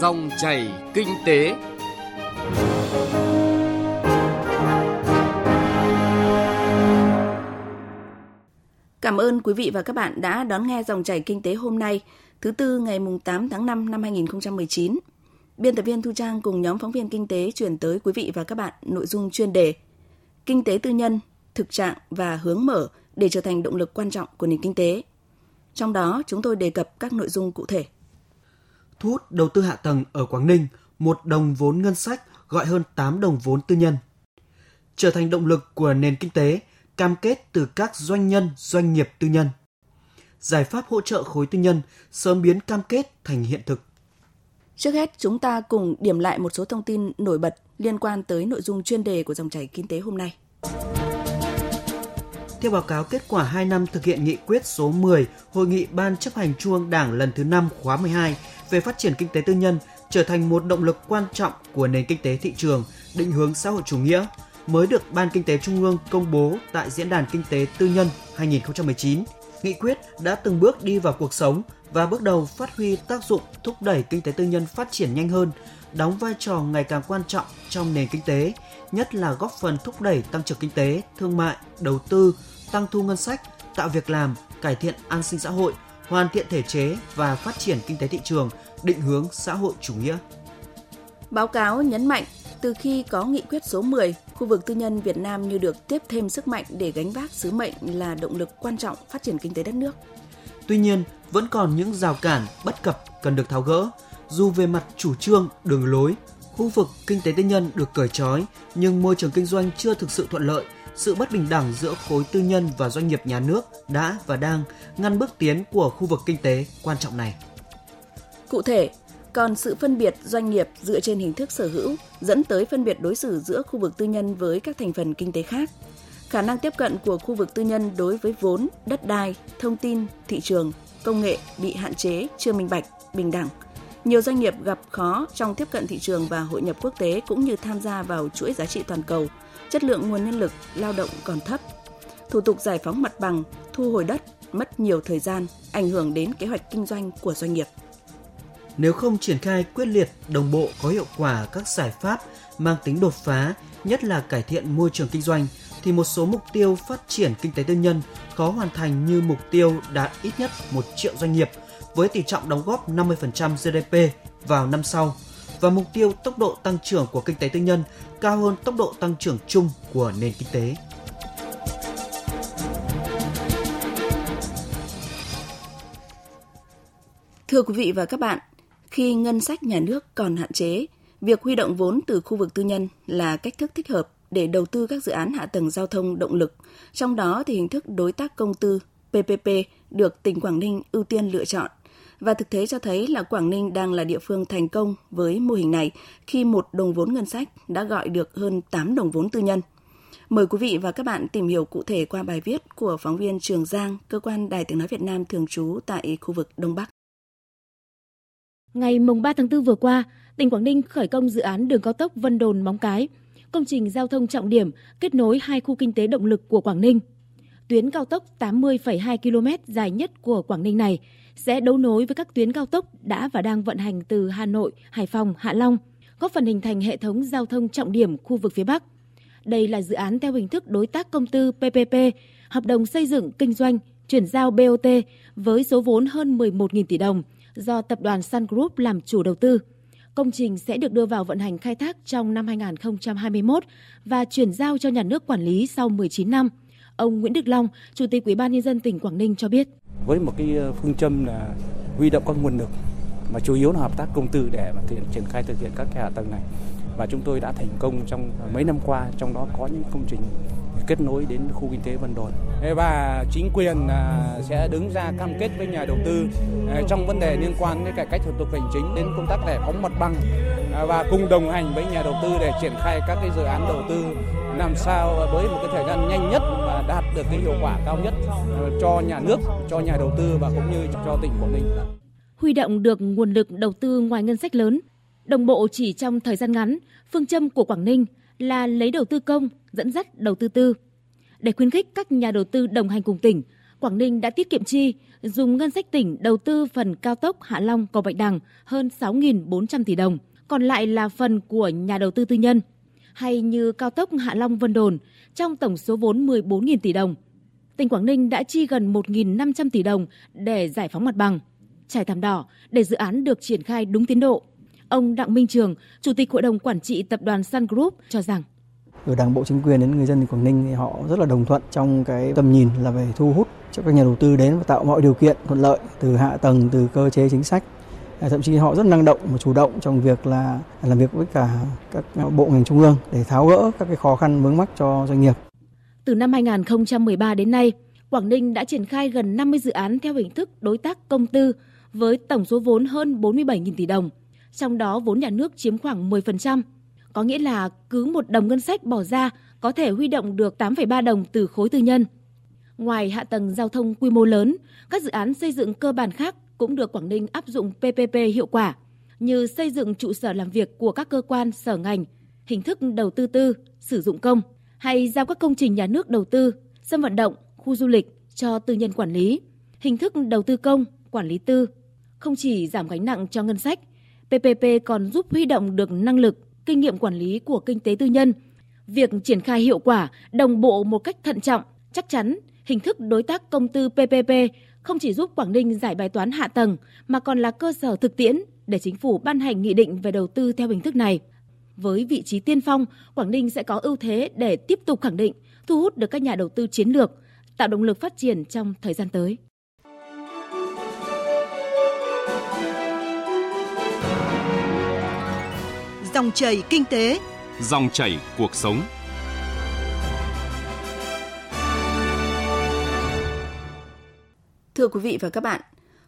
Dòng chảy kinh tế. Cảm ơn quý vị và các bạn đã đón nghe dòng chảy kinh tế hôm nay, thứ tư ngày 8 tháng 5 năm 2019. Biên tập viên Thu Trang cùng nhóm phóng viên kinh tế chuyển tới quý vị và các bạn nội dung chuyên đề Kinh tế tư nhân, thực trạng và hướng mở để trở thành động lực quan trọng của nền kinh tế. Trong đó, chúng tôi đề cập các nội dung cụ thể. Thu hút đầu tư hạ tầng ở Quảng Ninh, một đồng vốn ngân sách gọi hơn 8 đồng vốn tư nhân. Trở thành động lực của nền kinh tế, cam kết từ các doanh nhân, doanh nghiệp tư nhân. Giải pháp hỗ trợ khối tư nhân sớm biến cam kết thành hiện thực. Trước hết, chúng ta cùng điểm lại một số thông tin nổi bật liên quan tới nội dung chuyên đề của dòng chảy kinh tế hôm nay. Theo báo cáo kết quả 2 năm thực hiện nghị quyết số 10 Hội nghị Ban chấp hành Trung ương Đảng lần thứ 5 khóa 12 về phát triển kinh tế tư nhân trở thành một động lực quan trọng của nền kinh tế thị trường, định hướng xã hội chủ nghĩa, mới được Ban Kinh tế Trung ương công bố tại Diễn đàn Kinh tế Tư nhân 2019. Nghị quyết đã từng bước đi vào cuộc sống và bước đầu phát huy tác dụng thúc đẩy kinh tế tư nhân phát triển nhanh hơn, đóng vai trò ngày càng quan trọng trong nền kinh tế, nhất là góp phần thúc đẩy tăng trưởng kinh tế, thương mại, đầu tư, tăng thu ngân sách, tạo việc làm, cải thiện an sinh xã hội, hoàn thiện thể chế và phát triển kinh tế thị trường, định hướng xã hội chủ nghĩa. Báo cáo nhấn mạnh, từ khi có nghị quyết số 10, khu vực tư nhân Việt Nam như được tiếp thêm sức mạnh để gánh vác sứ mệnh là động lực quan trọng phát triển kinh tế đất nước. Tuy nhiên, vẫn còn những rào cản, bất cập cần được tháo gỡ. Dù về mặt chủ trương, đường lối, khu vực kinh tế tư nhân được cởi trói, nhưng môi trường kinh doanh chưa thực sự thuận lợi, sự bất bình đẳng giữa khối tư nhân và doanh nghiệp nhà nước đã và đang ngăn bước tiến của khu vực kinh tế quan trọng này. Cụ thể, còn sự phân biệt doanh nghiệp dựa trên hình thức sở hữu dẫn tới phân biệt đối xử giữa khu vực tư nhân với các thành phần kinh tế khác. Khả năng tiếp cận của khu vực tư nhân đối với vốn, đất đai, thông tin, thị trường, công nghệ bị hạn chế, chưa minh bạch, bình đẳng. Nhiều doanh nghiệp gặp khó trong tiếp cận thị trường và hội nhập quốc tế cũng như tham gia vào chuỗi giá trị toàn cầu. Chất lượng nguồn nhân lực, lao động còn thấp. Thủ tục giải phóng mặt bằng, thu hồi đất mất nhiều thời gian, ảnh hưởng đến kế hoạch kinh doanh của doanh nghiệp. Nếu không triển khai quyết liệt, đồng bộ có hiệu quả các giải pháp mang tính đột phá, nhất là cải thiện môi trường kinh doanh, thì một số mục tiêu phát triển kinh tế tư nhân khó hoàn thành như mục tiêu đạt ít nhất 1 triệu doanh nghiệp với tỷ trọng đóng góp 50% GDP vào năm sau và mục tiêu tốc độ tăng trưởng của kinh tế tư nhân cao hơn tốc độ tăng trưởng chung của nền kinh tế. Thưa quý vị và các bạn, khi ngân sách nhà nước còn hạn chế, việc huy động vốn từ khu vực tư nhân là cách thức thích hợp để đầu tư các dự án hạ tầng giao thông động lực, trong đó thì hình thức đối tác công tư PPP được tỉnh Quảng Ninh ưu tiên lựa chọn. Và thực tế cho thấy là Quảng Ninh đang là địa phương thành công với mô hình này khi một đồng vốn ngân sách đã gọi được hơn 8 đồng vốn tư nhân. Mời quý vị và các bạn tìm hiểu cụ thể qua bài viết của phóng viên Trường Giang, cơ quan Đài tiếng nói Việt Nam thường trú tại khu vực Đông Bắc. Ngày mùng 3 tháng 4 vừa qua, tỉnh Quảng Ninh khởi công dự án đường cao tốc Vân Đồn Móng Cái, công trình giao thông trọng điểm kết nối hai khu kinh tế động lực của Quảng Ninh. Tuyến cao tốc 80,2 km dài nhất của Quảng Ninh này sẽ đấu nối với các tuyến cao tốc đã và đang vận hành từ Hà Nội, Hải Phòng, Hạ Long, góp phần hình thành hệ thống giao thông trọng điểm khu vực phía Bắc. Đây là dự án theo hình thức đối tác công tư PPP, hợp đồng xây dựng kinh doanh, chuyển giao BOT với số vốn hơn 11.000 tỷ đồng do tập đoàn Sun Group làm chủ đầu tư. Công trình sẽ được đưa vào vận hành khai thác trong năm 2021 và chuyển giao cho nhà nước quản lý sau 19 năm. Ông Nguyễn Đức Long, Chủ tịch Ủy ban nhân dân tỉnh Quảng Ninh cho biết. Với một cái ờ, phương châm là huy động các nguồn lực mà chủ yếu là hợp tác công tư để mà triển khai thực hiện các cái hạ tầng này và chúng tôi đã thành công trong mấy năm qua trong đó có những công trình kết nối đến khu kinh tế Vân Đồn. Và chính quyền à, sẽ đứng ra cam kết với nhà đầu tư à, trong vấn đề liên quan đến cải cách thủ tục hành chính đến công tác giải phóng mặt bằng à, và cùng đồng hành với nhà đầu tư để triển khai các cái dự án đầu tư làm sao với một cái thời gian nhanh nhất và đạt được cái hiệu quả cao nhất cho nhà nước, cho nhà đầu tư và cũng như cho tỉnh Quảng Ninh. Huy động được nguồn lực đầu tư ngoài ngân sách lớn, đồng bộ chỉ trong thời gian ngắn, phương châm của Quảng Ninh là lấy đầu tư công dẫn dắt đầu tư tư. Để khuyến khích các nhà đầu tư đồng hành cùng tỉnh, Quảng Ninh đã tiết kiệm chi, dùng ngân sách tỉnh đầu tư phần cao tốc Hạ Long cầu Bạch Đằng hơn 6.400 tỷ đồng, còn lại là phần của nhà đầu tư tư nhân. Hay như cao tốc Hạ Long Vân Đồn, trong tổng số vốn 14.000 tỷ đồng, tỉnh Quảng Ninh đã chi gần 1.500 tỷ đồng để giải phóng mặt bằng, trải thảm đỏ để dự án được triển khai đúng tiến độ. Ông Đặng Minh Trường, Chủ tịch Hội đồng Quản trị Tập đoàn Sun Group cho rằng ở đảng bộ chính quyền đến người dân Quảng Ninh thì họ rất là đồng thuận trong cái tầm nhìn là về thu hút cho các nhà đầu tư đến và tạo mọi điều kiện thuận lợi từ hạ tầng từ cơ chế chính sách à, thậm chí họ rất năng động và chủ động trong việc là làm việc với cả các bộ ngành trung ương để tháo gỡ các cái khó khăn vướng mắc cho doanh nghiệp. Từ năm 2013 đến nay, Quảng Ninh đã triển khai gần 50 dự án theo hình thức đối tác công tư với tổng số vốn hơn 47.000 tỷ đồng, trong đó vốn nhà nước chiếm khoảng 10%, có nghĩa là cứ một đồng ngân sách bỏ ra có thể huy động được 8,3 đồng từ khối tư nhân. Ngoài hạ tầng giao thông quy mô lớn, các dự án xây dựng cơ bản khác cũng được Quảng Ninh áp dụng PPP hiệu quả, như xây dựng trụ sở làm việc của các cơ quan sở ngành, hình thức đầu tư tư, sử dụng công, hay giao các công trình nhà nước đầu tư, sân vận động, khu du lịch cho tư nhân quản lý, hình thức đầu tư công, quản lý tư. Không chỉ giảm gánh nặng cho ngân sách, PPP còn giúp huy động được năng lực, kinh nghiệm quản lý của kinh tế tư nhân. Việc triển khai hiệu quả, đồng bộ một cách thận trọng, chắc chắn, hình thức đối tác công tư PPP không chỉ giúp Quảng Ninh giải bài toán hạ tầng mà còn là cơ sở thực tiễn để chính phủ ban hành nghị định về đầu tư theo hình thức này. Với vị trí tiên phong, Quảng Ninh sẽ có ưu thế để tiếp tục khẳng định, thu hút được các nhà đầu tư chiến lược, tạo động lực phát triển trong thời gian tới. Dòng chảy kinh tế, dòng chảy cuộc sống. Thưa quý vị và các bạn,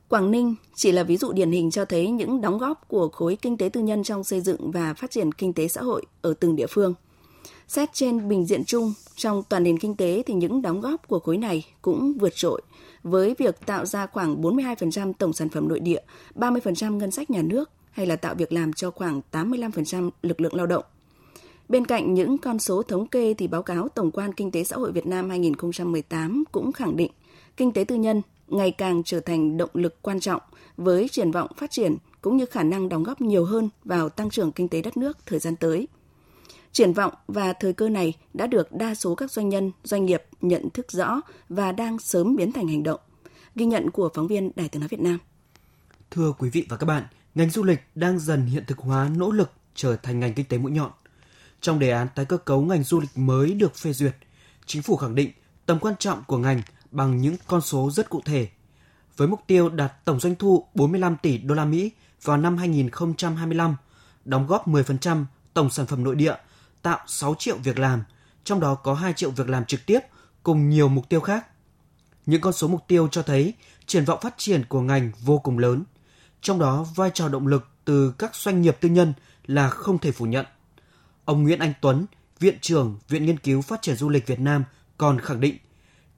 Quảng Ninh chỉ là ví dụ điển hình cho thấy những đóng góp của khối kinh tế tư nhân trong xây dựng và phát triển kinh tế xã hội ở từng địa phương. Xét trên bình diện chung, trong toàn nền kinh tế thì những đóng góp của khối này cũng vượt trội với việc tạo ra khoảng 42% tổng sản phẩm nội địa, 30% ngân sách nhà nước hay là tạo việc làm cho khoảng 85% lực lượng lao động. Bên cạnh những con số thống kê thì báo cáo Tổng quan Kinh tế Xã hội Việt Nam 2018 cũng khẳng định kinh tế tư nhân ngày càng trở thành động lực quan trọng với triển vọng phát triển cũng như khả năng đóng góp nhiều hơn vào tăng trưởng kinh tế đất nước thời gian tới. Triển vọng và thời cơ này đã được đa số các doanh nhân, doanh nghiệp nhận thức rõ và đang sớm biến thành hành động. Ghi nhận của phóng viên Đài tiếng nói Việt Nam. Thưa quý vị và các bạn, ngành du lịch đang dần hiện thực hóa nỗ lực trở thành ngành kinh tế mũi nhọn. Trong đề án tái cơ cấu ngành du lịch mới được phê duyệt, chính phủ khẳng định tầm quan trọng của ngành bằng những con số rất cụ thể. Với mục tiêu đạt tổng doanh thu 45 tỷ đô la Mỹ vào năm 2025, đóng góp 10% tổng sản phẩm nội địa, tạo 6 triệu việc làm, trong đó có 2 triệu việc làm trực tiếp cùng nhiều mục tiêu khác. Những con số mục tiêu cho thấy triển vọng phát triển của ngành vô cùng lớn. Trong đó, vai trò động lực từ các doanh nghiệp tư nhân là không thể phủ nhận. Ông Nguyễn Anh Tuấn, Viện trưởng Viện Nghiên cứu Phát triển Du lịch Việt Nam còn khẳng định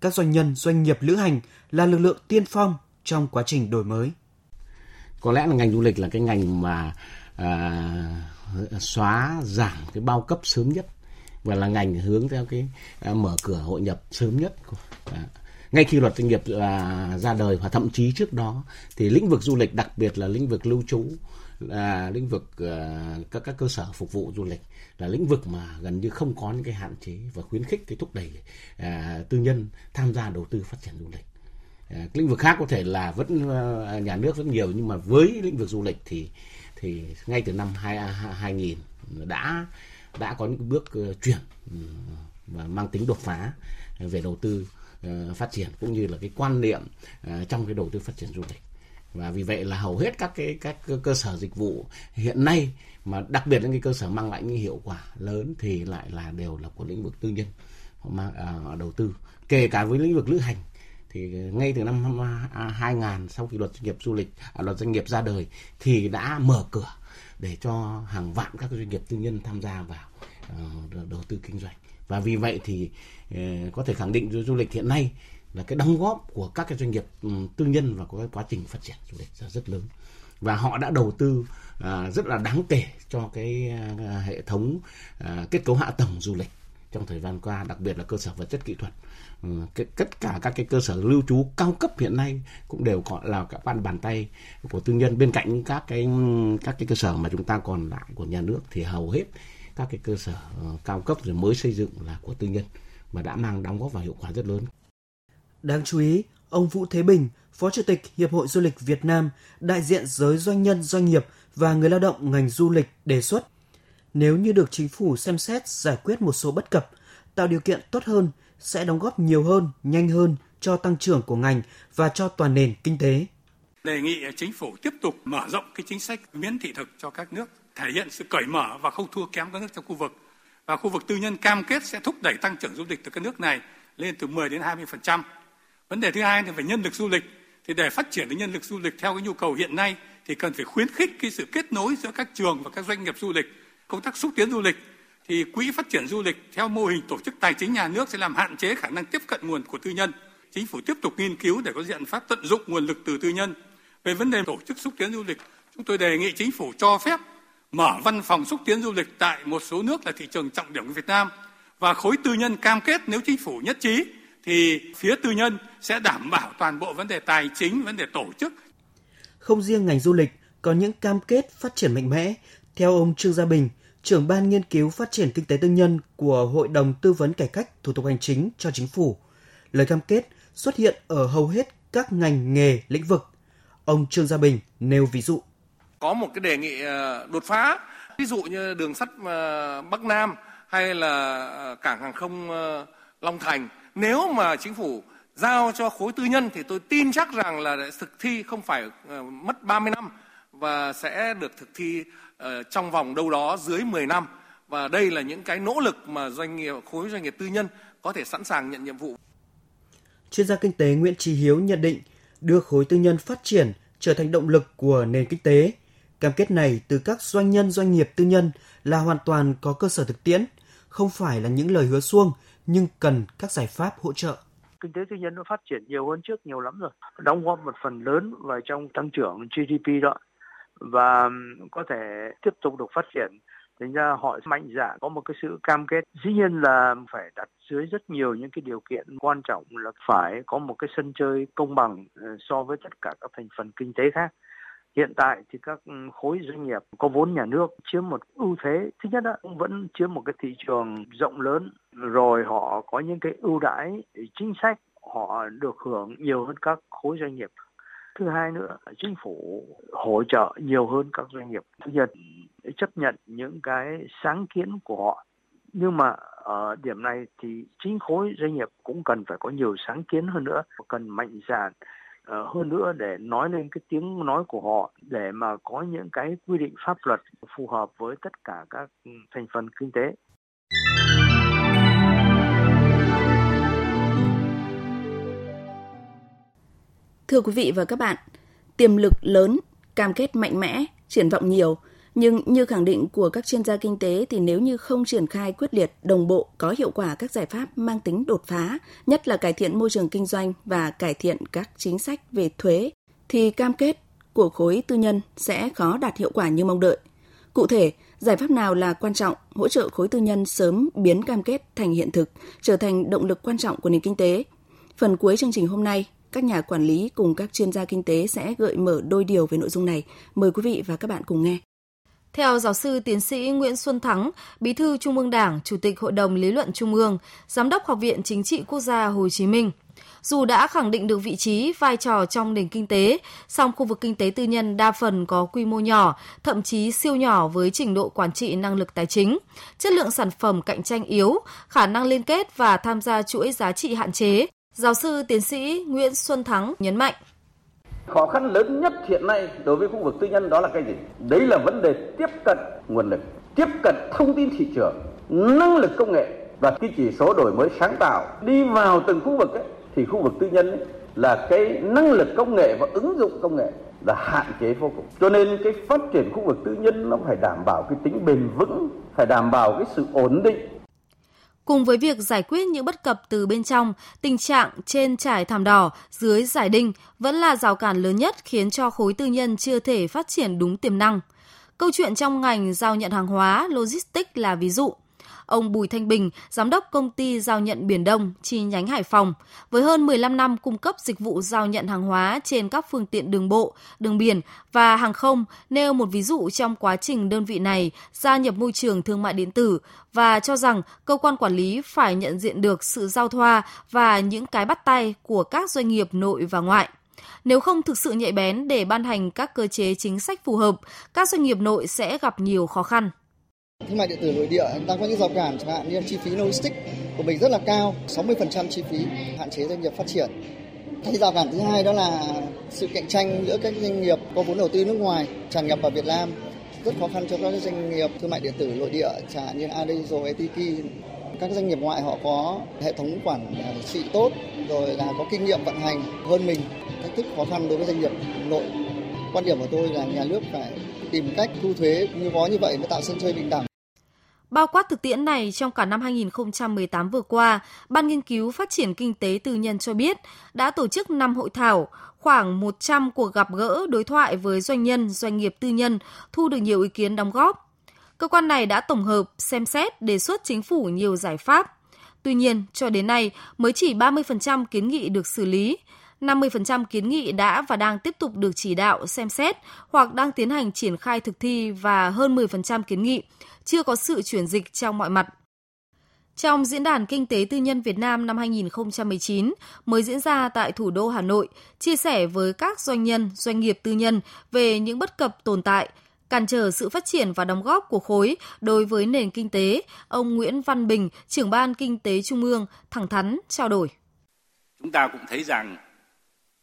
các doanh nhân, doanh nghiệp lữ hành là lực lượng tiên phong trong quá trình đổi mới. Có lẽ là ngành du lịch là cái ngành mà à, xóa giảm cái bao cấp sớm nhất và là ngành hướng theo cái à, mở cửa hội nhập sớm nhất. À, ngay khi luật doanh nghiệp à, ra đời và thậm chí trước đó thì lĩnh vực du lịch đặc biệt là lĩnh vực lưu trú là lĩnh vực uh, các các cơ sở phục vụ du lịch là lĩnh vực mà gần như không có những cái hạn chế và khuyến khích cái thúc đẩy uh, tư nhân tham gia đầu tư phát triển du lịch. Uh, lĩnh vực khác có thể là vẫn uh, nhà nước rất nhiều nhưng mà với lĩnh vực du lịch thì thì ngay từ năm 2000 đã đã có những bước uh, chuyển ừ, và mang tính đột phá về đầu tư uh, phát triển cũng như là cái quan niệm uh, trong cái đầu tư phát triển du lịch. Và vì vậy là hầu hết các cái các cơ sở dịch vụ hiện nay mà đặc biệt là cái cơ sở mang lại những hiệu quả lớn thì lại là đều là của lĩnh vực tư nhân họ mang à, đầu tư. Kể cả với lĩnh vực lữ hành thì ngay từ năm 2000 à, sau khi luật doanh nghiệp du lịch à, luật doanh nghiệp ra đời thì đã mở cửa để cho hàng vạn các doanh nghiệp tư nhân tham gia vào ờ, đầu tư kinh doanh và vì vậy thì ờ, có thể khẳng định du lịch hiện nay là cái đóng góp của các cái doanh nghiệp ừ, tư nhân và có cái quá trình phát triển du lịch là rất lớn. Và họ đã đầu tư à, rất là đáng kể cho cái ờ, hệ thống à, kết cấu hạ tầng du lịch trong thời gian qua, đặc biệt là cơ sở vật chất kỹ thuật. Ừ, tất cả các cái cơ sở lưu trú cao cấp hiện nay cũng đều gọi là các ban bàn tay của tư nhân. Bên cạnh các cái các cái cơ sở mà chúng ta còn lại của nhà nước thì hầu hết các cái cơ sở ờ, cao cấp rồi mới xây dựng là của tư nhân mà đã mang đóng góp vào hiệu quả rất lớn. Đáng chú ý, ông Vũ Thế Bình, Phó Chủ tịch Hiệp hội Du lịch Việt Nam, đại diện giới doanh nhân doanh nghiệp và người lao động ngành du lịch đề xuất nếu như được chính phủ xem xét giải quyết một số bất cập, tạo điều kiện tốt hơn sẽ đóng góp nhiều hơn, nhanh hơn cho tăng trưởng của ngành và cho toàn nền kinh tế. Đề nghị chính phủ tiếp tục mở rộng cái chính sách miễn thị thực cho các nước, thể hiện sự cởi mở và không thua kém các nước trong khu vực. Và khu vực tư nhân cam kết sẽ thúc đẩy tăng trưởng du lịch từ các nước này lên từ 10 đến 20%. Vấn đề thứ hai là về nhân lực du lịch. Thì để phát triển được nhân lực du lịch theo cái nhu cầu hiện nay thì cần phải khuyến khích cái sự kết nối giữa các trường và các doanh nghiệp du lịch công tác xúc tiến du lịch thì quỹ phát triển du lịch theo mô hình tổ chức tài chính nhà nước sẽ làm hạn chế khả năng tiếp cận nguồn của tư nhân. Chính phủ tiếp tục nghiên cứu để có biện pháp tận dụng nguồn lực từ tư nhân. Về vấn đề tổ chức xúc tiến du lịch, chúng tôi đề nghị chính phủ cho phép mở văn phòng xúc tiến du lịch tại một số nước là thị trường trọng điểm của Việt Nam và khối tư nhân cam kết nếu chính phủ nhất trí thì phía tư nhân sẽ đảm bảo toàn bộ vấn đề tài chính, vấn đề tổ chức. Không riêng ngành du lịch, có những cam kết phát triển mạnh mẽ. Theo ông Trương Gia Bình, trưởng ban nghiên cứu phát triển kinh tế tư nhân của Hội đồng Tư vấn Cải cách Thủ tục Hành chính cho Chính phủ. Lời cam kết xuất hiện ở hầu hết các ngành nghề lĩnh vực. Ông Trương Gia Bình nêu ví dụ. Có một cái đề nghị ờ, đột phá, ví dụ như đường sắt ờ, Bắc Nam hay là ờ, cảng hàng không Long Thành. Nếu mà chính phủ giao cho khối tư nhân thì tôi tin chắc rằng là thực thi không phải mất 30 năm và sẽ được thực thi trong vòng đâu đó dưới 10 năm và đây là những cái nỗ lực mà doanh nghiệp khối doanh nghiệp tư nhân có thể sẵn sàng nhận nhiệm vụ. Chuyên gia kinh tế Nguyễn Trí Hiếu nhận định đưa khối tư nhân phát triển trở thành động lực của nền kinh tế. Cam kết này từ các doanh nhân doanh nghiệp tư nhân là hoàn toàn có cơ sở thực tiễn, không phải là những lời hứa suông nhưng cần các giải pháp hỗ trợ. Kinh tế tư nhân nó phát triển nhiều hơn trước nhiều lắm rồi. Đóng góp một phần lớn vào trong tăng trưởng GDP đó. Và có thể tiếp tục được phát triển. Thành ra họ mạnh dạn có một cái sự cam kết. Dĩ nhiên là phải đặt dưới rất nhiều những cái điều kiện quan trọng là phải có một cái sân chơi công bằng ờ, so với tất cả các thành phần kinh tế khác hiện tại thì các ừ, khối doanh nghiệp có vốn nhà nước chiếm một ưu thế. Thứ nhất là vẫn chiếm một cái thị trường rộng lớn rồi họ có những cái ưu đãi chính sách họ được hưởng nhiều hơn các khối doanh nghiệp. Thứ hai nữa chính phủ hỗ trợ nhiều hơn các doanh nghiệp. Thứ nhất, chấp nhận những cái sáng kiến của họ. Nhưng mà ở điểm này thì chính khối doanh nghiệp cũng cần phải có nhiều sáng kiến hơn nữa cần mạnh dạn Ờ, hơn nữa để nói lên cái tiếng nói của họ để mà có những cái quy định pháp luật phù hợp với tất cả các thành phần kinh tế. Thưa quý vị và các bạn, tiềm lực lớn, cam kết mạnh mẽ, triển vọng nhiều, nhưng như khẳng định của các chuyên gia kinh tế thì nếu như không triển khai quyết liệt, đồng bộ, có hiệu quả các giải pháp mang tính đột phá, nhất là cải thiện môi trường kinh doanh và cải thiện các chính sách về thuế, thì cam kết của khối tư nhân sẽ khó đạt hiệu quả như mong đợi. Cụ thể, giải pháp nào là quan trọng hỗ trợ khối tư nhân sớm biến cam kết thành hiện thực, trở thành động lực quan trọng của nền kinh tế? Phần cuối chương trình hôm nay, các nhà quản lý cùng các chuyên gia kinh tế sẽ gợi mở đôi điều về nội dung này. Mời quý vị và các bạn cùng nghe. Theo giáo sư tiến sĩ Nguyễn Xuân Thắng, Bí thư Trung ương Đảng, Chủ tịch Hội đồng Lý luận Trung ương, Giám đốc Học viện Chính trị Quốc gia Hồ Chí Minh, dù đã khẳng định được vị trí, vai trò trong nền kinh tế, song khu vực kinh tế tư nhân đa phần có quy mô nhỏ, thậm chí siêu nhỏ với trình độ quản trị năng lực tài chính, chất lượng sản phẩm cạnh tranh yếu, khả năng liên kết và tham gia chuỗi giá trị hạn chế, Giáo sư tiến sĩ Nguyễn Xuân Thắng nhấn mạnh. Khó khăn lớn nhất hiện nay đối với khu vực tư nhân đó là cái gì? Đấy là vấn đề tiếp cận nguồn lực, tiếp cận thông tin thị trường, năng lực công nghệ và cái chỉ số đổi mới sáng tạo đi vào từng khu vực ấy, thì khu vực tư nhân ấy, là cái năng lực công nghệ và ứng dụng công nghệ là hạn chế vô cùng. Cho nên cái phát triển khu vực tư nhân nó phải đảm bảo cái tính bền vững, phải đảm bảo cái sự ổn định Cùng với việc giải quyết những bất cập từ bên trong, tình trạng trên trải thảm đỏ, dưới giải đinh vẫn là rào cản lớn nhất khiến cho khối tư nhân chưa thể phát triển đúng tiềm năng. Câu chuyện trong ngành giao nhận hàng hóa, logistics là ví dụ ông Bùi Thanh Bình, giám đốc công ty giao nhận Biển Đông, chi nhánh Hải Phòng, với hơn 15 năm cung cấp dịch vụ giao nhận hàng hóa trên các phương tiện đường bộ, đường biển và hàng không, nêu một ví dụ trong quá trình đơn vị này gia nhập môi trường thương mại điện tử và cho rằng cơ quan quản lý phải nhận diện được sự giao thoa và những cái bắt tay của các doanh nghiệp nội và ngoại. Nếu không thực sự nhạy bén để ban hành các cơ chế chính sách phù hợp, các doanh nghiệp nội sẽ gặp nhiều khó khăn. Thương mại điện tử nội địa đang có những rào cản chẳng hạn như chi phí logistics của mình rất là cao, 60% chi phí hạn chế doanh nghiệp phát triển. Cái rào cản thứ hai đó là sự cạnh tranh giữa các doanh nghiệp có vốn đầu tư nước ngoài tràn nhập vào Việt Nam rất khó khăn cho các doanh nghiệp thương mại điện tử nội địa chẳng hạn như Adizo, ATT. Các doanh nghiệp ngoại họ có hệ thống quản trị tốt rồi là có kinh nghiệm vận hành hơn mình. Thách thức khó khăn đối với doanh nghiệp nội. Quan điểm của tôi là nhà nước phải tìm cách thu thuế như có như vậy mới tạo sân chơi bình đẳng. Bao quát thực tiễn này, trong cả năm 2018 vừa qua, Ban Nghiên cứu Phát triển Kinh tế Tư nhân cho biết đã tổ chức 5 hội thảo, khoảng 100 cuộc gặp gỡ đối thoại với doanh nhân, doanh nghiệp tư nhân, thu được nhiều ý kiến đóng góp. Cơ quan này đã tổng hợp, xem xét, đề xuất chính phủ nhiều giải pháp. Tuy nhiên, cho đến nay mới chỉ 30% kiến nghị được xử lý, 50% kiến nghị đã và đang tiếp tục được chỉ đạo, xem xét hoặc đang tiến hành triển khai thực thi và hơn 10% kiến nghị chưa có sự chuyển dịch trong mọi mặt. Trong Diễn đàn Kinh tế Tư nhân Việt Nam năm 2019 mới diễn ra tại thủ đô Hà Nội, chia sẻ với các doanh nhân, doanh nghiệp tư nhân về những bất cập tồn tại, cản trở sự phát triển và đóng góp của khối đối với nền kinh tế, ông Nguyễn Văn Bình, trưởng ban Kinh tế Trung ương, thẳng thắn trao đổi. Chúng ta cũng thấy rằng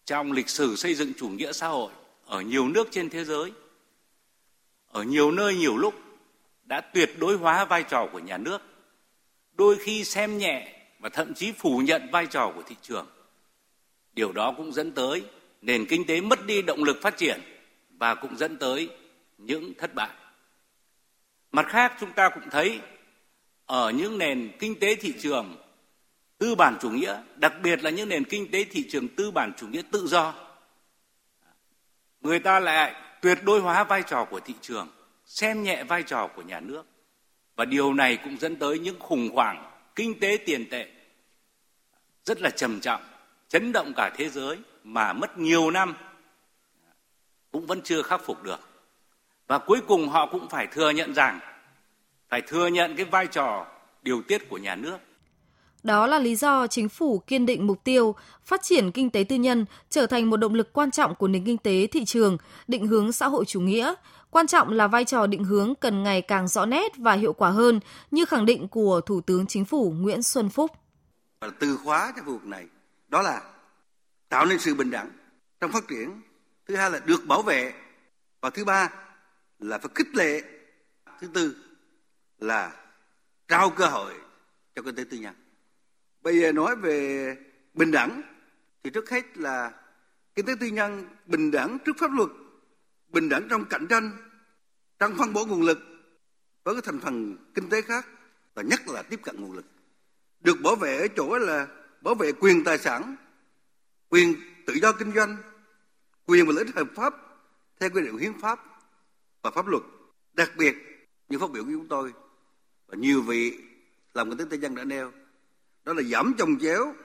trong lịch sử xây dựng chủ nghĩa xã hội ở nhiều nước trên thế giới, ở nhiều nơi nhiều lúc đã tuyệt đối hóa vai trò của nhà nước, đôi khi xem nhẹ và thậm chí phủ nhận vai trò của thị trường. Điều đó cũng dẫn tới nền kinh tế mất đi động lực phát triển và cũng dẫn tới những thất bại. Mặt khác chúng ta cũng thấy ở những nền kinh tế thị trường tư bản chủ nghĩa, đặc biệt là những nền kinh tế thị trường tư bản chủ nghĩa tự do, người ta lại tuyệt đối hóa vai trò của thị trường xem nhẹ vai trò của nhà nước. Và điều này cũng dẫn tới những khủng hoảng kinh tế tiền tệ rất là trầm trọng chấn động cả thế giới mà mất nhiều năm cũng vẫn chưa khắc phục được. Và cuối cùng họ cũng phải thừa nhận rằng phải thừa nhận cái vai trò điều tiết của nhà nước đó là lý do chính phủ kiên định mục tiêu phát triển kinh tế tư nhân trở thành một động lực quan trọng của nền kinh tế thị trường, định hướng xã hội chủ nghĩa, Quan trọng là vai trò định hướng cần ngày càng rõ nét và hiệu quả hơn, như khẳng định của Thủ tướng Chính phủ Nguyễn Xuân Phúc. Từ khóa cho khu vực này đó là tạo nên sự bình đẳng trong phát triển. Thứ hai là được bảo vệ và thứ ba là phải khích lệ. Thứ tư là trao cơ hội cho kinh tế tư nhân. Bây giờ nói về bình đẳng, thì trước hết là kinh tế tư nhân bình đẳng trước pháp luật, bình đẳng trong cạnh tranh, trong phân bổ nguồn lực với các thành phần kinh tế khác và nhất là tiếp cận nguồn lực. Được bảo vệ ở chỗ là bảo vệ quyền tài sản, quyền tự do kinh doanh, quyền và lợi ích hợp pháp theo quy định hiến pháp và pháp luật. Đặc biệt, như phát biểu của chúng tôi, và nhiều vị làm kinh tế tư nhân đã nêu đó là giảm trồng chéo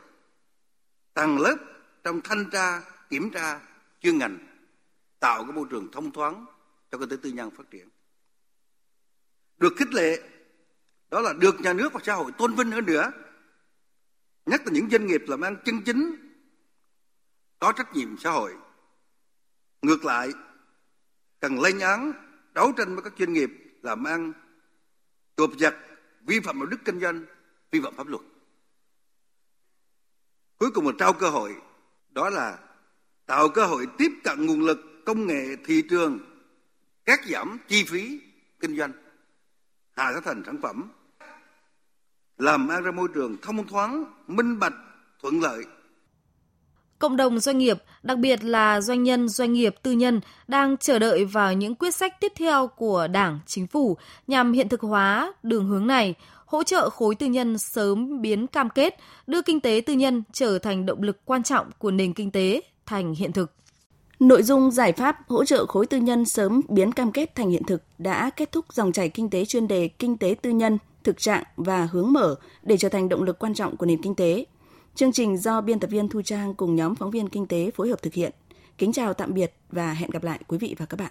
tầng lớp trong thanh tra kiểm tra chuyên ngành tạo cái môi trường thông thoáng cho kinh tế tư nhân phát triển. Được khích lệ, đó là được nhà nước và xã hội tôn vinh hơn nữa. Nhất là những doanh nghiệp làm ăn chân chính, có trách nhiệm xã hội. Ngược lại, cần lên án, đấu tranh với các doanh nghiệp làm ăn cộp giật, vi phạm đạo đức kinh doanh, vi phạm pháp luật. Cuối cùng là trao cơ hội, đó là tạo cơ hội tiếp cận nguồn lực công nghệ thị trường cắt giảm chi phí kinh doanh. Hạ giá thành sản phẩm. Làm ăn ra môi trường thông thoáng minh bạch thuận lợi. Cộng đồng doanh nghiệp, đặc biệt là doanh nhân, doanh nghiệp tư nhân đang chờ đợi vào những quyết sách tiếp theo của Đảng, Chính phủ nhằm hiện thực hóa đường hướng này, hỗ trợ khối tư nhân sớm biến cam kết, đưa kinh tế tư nhân trở thành động lực quan trọng của nền kinh tế thành hiện thực. Nội dung giải pháp hỗ trợ khối tư nhân sớm biến cam kết thành hiện thực đã kết thúc dòng chảy kinh tế chuyên đề Kinh tế tư nhân thực trạng và hướng mở để trở thành động lực quan trọng của nền kinh tế. Chương trình do biên tập viên Thu Trang cùng nhóm phóng viên kinh tế phối hợp thực hiện. Kính chào tạm biệt và hẹn gặp lại quý vị và các bạn.